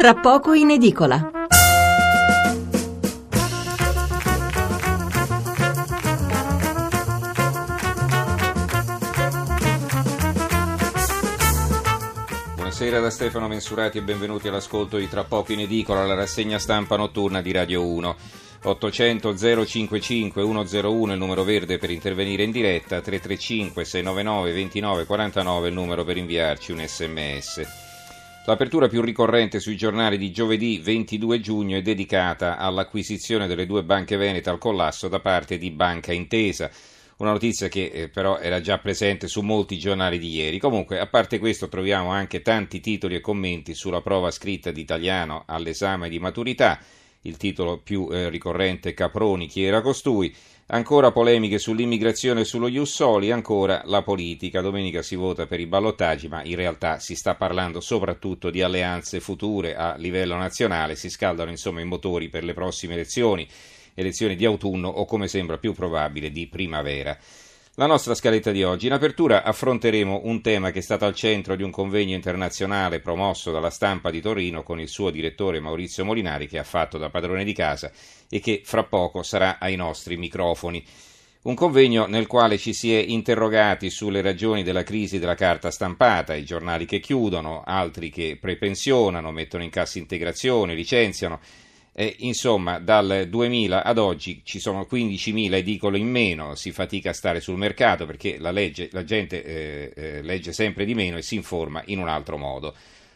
tra poco in edicola. Buonasera da Stefano Mensurati e benvenuti all'ascolto di Tra poco in edicola, la rassegna stampa notturna di Radio 1. 800 055 101 il numero verde per intervenire in diretta, 335 699 29 49 il numero per inviarci un sms. L'apertura più ricorrente sui giornali di giovedì 22 giugno è dedicata all'acquisizione delle due banche venete al collasso da parte di Banca Intesa una notizia che eh, però era già presente su molti giornali di ieri. Comunque, a parte questo, troviamo anche tanti titoli e commenti sulla prova scritta di italiano all'esame di maturità. Il titolo più eh, ricorrente Caproni, chi era costui? Ancora polemiche sull'immigrazione e sullo Jussoli, ancora la politica. Domenica si vota per i ballottaggi, ma in realtà si sta parlando soprattutto di alleanze future a livello nazionale. Si scaldano insomma i motori per le prossime elezioni elezioni di autunno o come sembra più probabile di primavera. La nostra scaletta di oggi. In apertura affronteremo un tema che è stato al centro di un convegno internazionale promosso dalla stampa di Torino con il suo direttore Maurizio Molinari che ha fatto da padrone di casa e che fra poco sarà ai nostri microfoni. Un convegno nel quale ci si è interrogati sulle ragioni della crisi della carta stampata, i giornali che chiudono, altri che prepensionano, mettono in cassa integrazione, licenziano eh, insomma, dal 2000 ad oggi ci sono 15.000 edicole in meno, si fatica a stare sul mercato perché la, legge, la gente eh, eh, legge sempre di meno e si informa in un altro modo.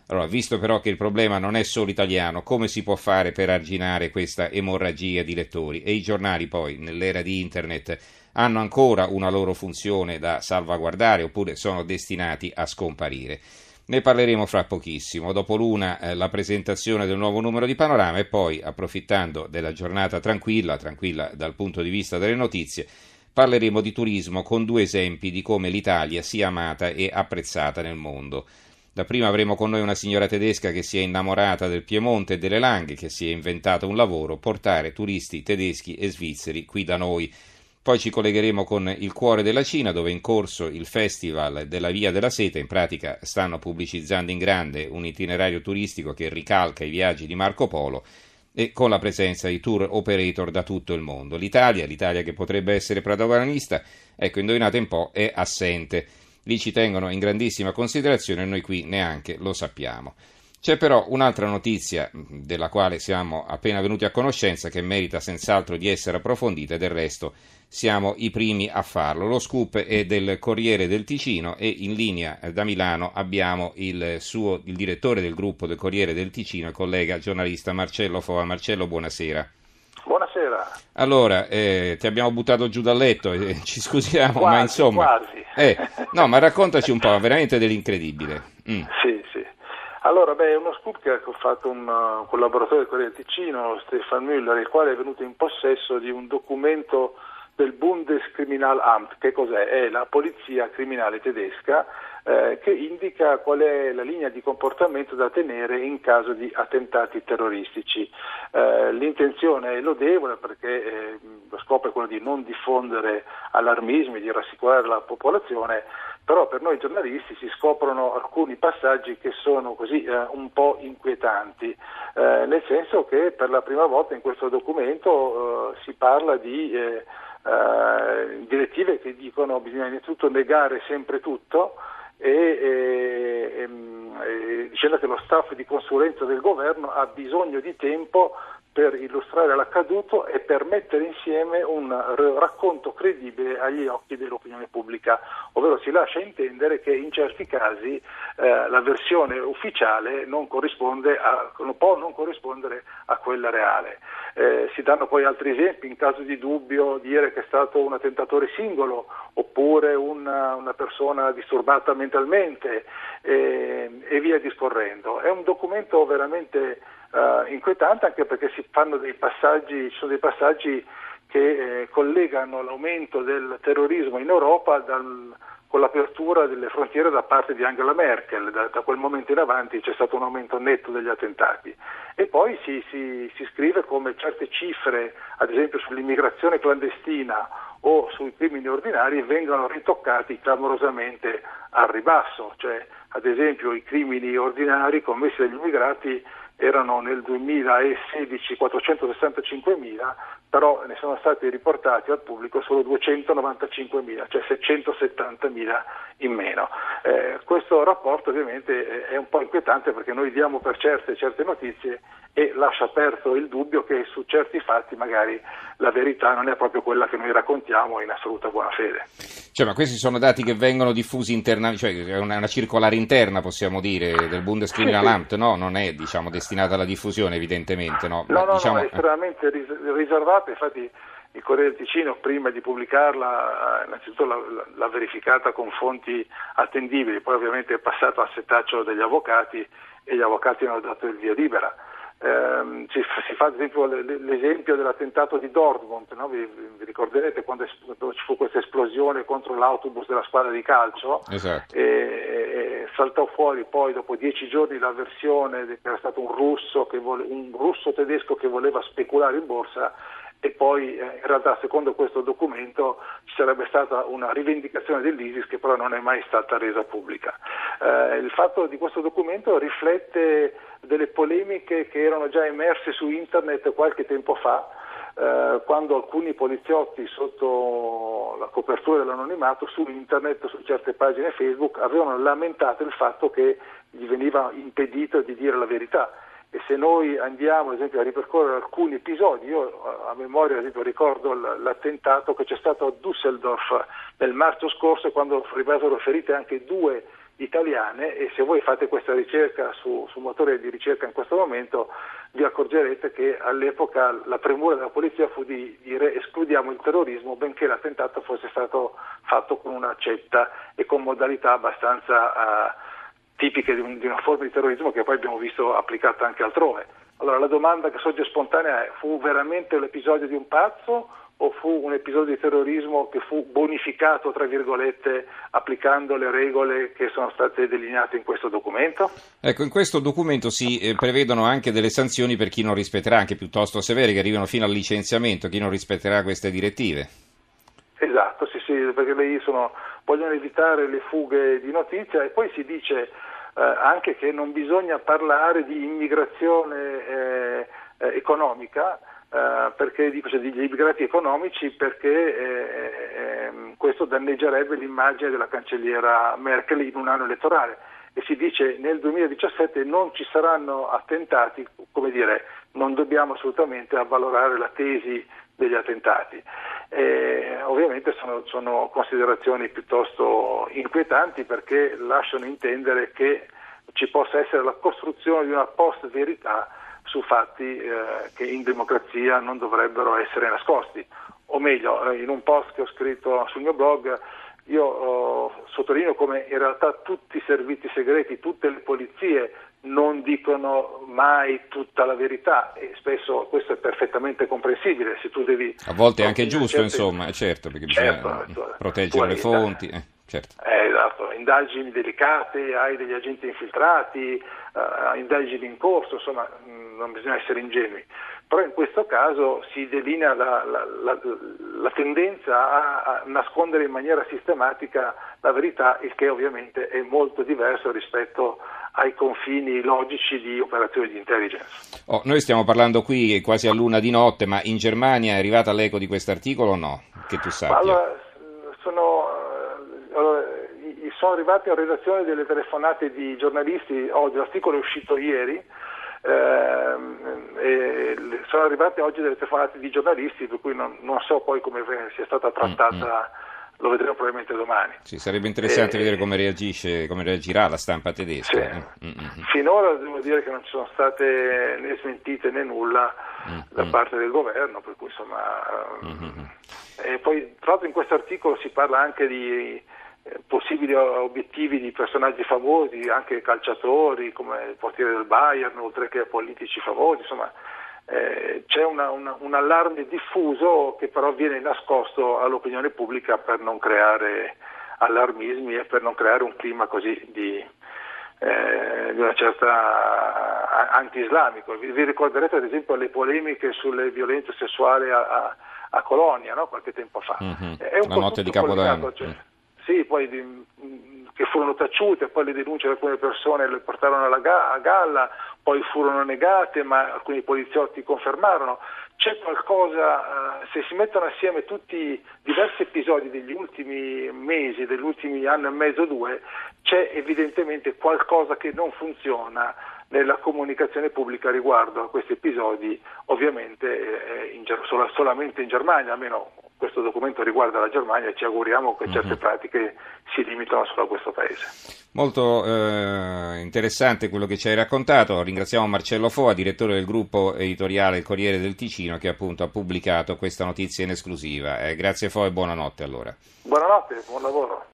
Allora, visto però che il problema non è solo italiano, come si può fare per arginare questa emorragia di lettori? E i giornali poi, nell'era di Internet, hanno ancora una loro funzione da salvaguardare oppure sono destinati a scomparire? Ne parleremo fra pochissimo. Dopo l'una eh, la presentazione del nuovo numero di Panorama e poi, approfittando della giornata tranquilla, tranquilla dal punto di vista delle notizie, parleremo di turismo con due esempi di come l'Italia sia amata e apprezzata nel mondo. Da prima avremo con noi una signora tedesca che si è innamorata del Piemonte e delle Langhe, che si è inventata un lavoro, portare turisti tedeschi e svizzeri qui da noi. Poi ci collegheremo con il cuore della Cina, dove è in corso il Festival della Via della Seta. In pratica stanno pubblicizzando in grande un itinerario turistico che ricalca i viaggi di Marco Polo e con la presenza di tour operator da tutto il mondo. L'Italia, l'Italia che potrebbe essere protagonista, ecco, indovinate un po', è assente. Lì ci tengono in grandissima considerazione e noi qui neanche lo sappiamo. C'è però un'altra notizia della quale siamo appena venuti a conoscenza che merita senz'altro di essere approfondita e del resto siamo i primi a farlo. Lo scoop è del Corriere del Ticino e in linea da Milano abbiamo il, suo, il direttore del gruppo del Corriere del Ticino, il collega giornalista Marcello Fova. Marcello, buonasera. Buonasera. Allora, eh, ti abbiamo buttato giù dal letto, eh, ci scusiamo, quasi, ma insomma... Quasi. Eh, no, ma raccontaci un po', veramente dell'incredibile. Mm. Sì, sì. Allora, beh, è uno scoop che ha fatto un uh, collaboratore del Corriere Ticino, Stefan Müller, il quale è venuto in possesso di un documento del Bundeskriminalamt. Che cos'è? È la polizia criminale tedesca eh, che indica qual è la linea di comportamento da tenere in caso di attentati terroristici. Eh, l'intenzione è lodevole perché eh, lo scopo è quello di non diffondere allarmismi, di rassicurare la popolazione però per noi giornalisti si scoprono alcuni passaggi che sono così eh, un po' inquietanti, eh, nel senso che per la prima volta in questo documento eh, si parla di eh, eh, direttive che dicono che bisogna innanzitutto negare sempre tutto e, e, e, dicendo che lo staff di consulenza del governo ha bisogno di tempo per illustrare l'accaduto e per mettere insieme un racconto credibile agli occhi dell'opinione pubblica, ovvero si lascia intendere che in certi casi eh, la versione ufficiale non, a, può non corrispondere a quella reale. Eh, si danno poi altri esempi, in caso di dubbio dire che è stato un attentatore singolo oppure una, una persona disturbata mentalmente eh, e via discorrendo. È un documento veramente uh, inquietante anche perché ci sono dei passaggi che eh, collegano l'aumento del terrorismo in Europa dal, con l'apertura delle frontiere da parte di Angela Merkel. Da, da, quel momento in avanti c'è stato un aumento netto degli attentati. E poi si, si, si scrive come certe cifre, ad esempio sull'immigrazione clandestina o sui crimini ordinari, vengano ritoccati clamorosamente al ribasso. Cioè, ad esempio, i crimini ordinari commessi dagli immigrati erano nel 2016 465.000, però ne sono stati riportati al pubblico solo 295.000, cioè 670.000 in meno. Eh, questo rapporto ovviamente è un po' inquietante perché noi diamo per certe certe notizie e lascia aperto il dubbio che su certi fatti magari la verità non è proprio quella che noi raccontiamo in assoluta buona fede. Cioè, ma questi sono dati che vengono diffusi internamente, cioè è una, una, circolare interna possiamo dire del Bundeskriminalamt, sì, sì. no? Non è diciamo destinata alla diffusione evidentemente, no? No, ma, no, diciamo... no, è estremamente riservata, infatti il Corriere del Ticino prima di pubblicarla innanzitutto l'ha, l'ha, verificata con fonti attendibili, poi ovviamente è passato al setaccio degli avvocati e gli avvocati hanno dato il via libera. Eh, si, si, fa ad esempio l'esempio dell'attentato di Dortmund, no? vi, vi, ricorderete quando, quando, ci fu questa esplosione contro l'autobus della squadra di calcio esatto. e, e, saltò fuori poi dopo dieci giorni la versione che era stato un russo, vole, un russo tedesco che voleva speculare in borsa e poi eh, in realtà secondo questo documento ci sarebbe stata una rivendicazione dell'ISIS che però non è mai stata resa pubblica. Eh, il fatto di questo documento riflette delle polemiche che erano già emerse su internet qualche tempo fa, eh, quando alcuni poliziotti sotto la copertura dell'anonimato su internet, su certe pagine Facebook, avevano lamentato il fatto che gli veniva impedito di dire la verità e se noi andiamo ad esempio a ripercorrere alcuni episodi, io a memoria ad esempio, ricordo l'attentato che c'è stato a Düsseldorf nel marzo scorso quando rimasero ferite anche due italiane e se voi fate questa ricerca su, su motore di ricerca in questo momento vi accorgerete che all'epoca la premura della polizia fu di dire escludiamo il terrorismo benché l'attentato fosse stato fatto con una accetta e con modalità abbastanza uh, tipiche di, un, di, una forma di terrorismo che poi abbiamo visto applicata anche altrove. Allora la domanda che sorge spontanea è fu veramente l'episodio di un pazzo o fu un episodio di terrorismo che fu bonificato, tra virgolette, applicando le regole che sono state delineate in questo documento? Ecco, in questo documento si eh, prevedono anche delle sanzioni per chi non rispetterà, anche piuttosto severe, che arrivano fino al licenziamento, chi non rispetterà queste direttive. Esatto, sì, sì, perché lei sono, vogliono evitare le fughe di notizia e poi si dice anche che non bisogna parlare di immigrazione eh, eh economica, eh, perché, cioè, degli immigrati economici perché eh, ehm, questo danneggerebbe l'immagine della cancelliera Merkel in un anno elettorale e si dice nel 2017 non ci saranno attentati, come dire, non dobbiamo assolutamente avvalorare la tesi degli attentati. Eh, ovviamente sono, sono, considerazioni piuttosto inquietanti perché lasciano intendere che ci possa essere la costruzione di una post-verità su fatti eh, che in democrazia non dovrebbero essere nascosti. O meglio, eh, in un post che ho scritto sul mio blog io oh, sottolineo come in realtà tutti i servizi segreti, tutte le polizie non dicono mai tutta la verità e spesso questo è perfettamente comprensibile se tu devi... A volte è anche giusto, certe... insomma, certo, perché certo, bisogna certo, proteggere le fonti. Eh, certo. eh, esatto, indagini delicate, hai degli agenti infiltrati, uh, indagini in corso, insomma mm, non bisogna essere ingenui. Però in questo caso si delinea la, la, la, la tendenza a, a nascondere in maniera sistematica la verità, il che ovviamente è molto diverso rispetto ai confini logici di operazioni di intelligence. Oh, noi stiamo parlando qui quasi a luna di notte, ma in Germania è arrivata l'eco di questo articolo o no? Che tu sappia. Allora, sono, sono arrivate in redazione delle telefonate di giornalisti, oggi l'articolo è uscito ieri, eh, sono arrivate oggi delle telefonate di giornalisti, per cui non, non so poi come sia stata trattata. Mm-hmm lo vedremo probabilmente domani. Sì, sarebbe interessante eh, vedere come, reagisce, come reagirà la stampa tedesca. Sì. Mm-hmm. Finora devo dire che non ci sono state né smentite né nulla mm-hmm. da parte del governo, per cui insomma... Mm-hmm. E poi tra l'altro in questo articolo si parla anche di possibili obiettivi di personaggi famosi, anche calciatori come il portiere del Bayern, oltre che politici famosi, insomma eh, c'è una, una, un allarme diffuso che però viene nascosto all'opinione pubblica per non creare allarmismi e per non creare un clima così di, eh, di una certa anti-islamico. Vi, vi, ricorderete ad esempio le polemiche sulle violenze sessuali a, a, a Colonia no? qualche tempo fa. Mm-hmm. È un La notte di Capodanno. Cioè, mm. Sì, poi di, che furono taciute, poi le denunce di alcune persone le portarono alla ga- a galla, poi furono negate, ma alcuni poliziotti confermarono. C'è qualcosa, eh, se si mettono assieme tutti diversi episodi degli ultimi mesi, degli ultimi anno e mezzo, due, c'è evidentemente qualcosa che non funziona nella comunicazione pubblica riguardo a questi episodi, ovviamente eh, in, solamente in Germania, almeno questo documento riguarda la Germania e ci auguriamo che certe mm-hmm. pratiche si limitino solo a questo paese. Molto eh, interessante quello che ci hai raccontato, ringraziamo Marcello Foa, direttore del gruppo editoriale Il Corriere del Ticino che appunto ha pubblicato questa notizia in esclusiva. Eh, grazie Foa e buonanotte allora. Buonanotte, buon lavoro.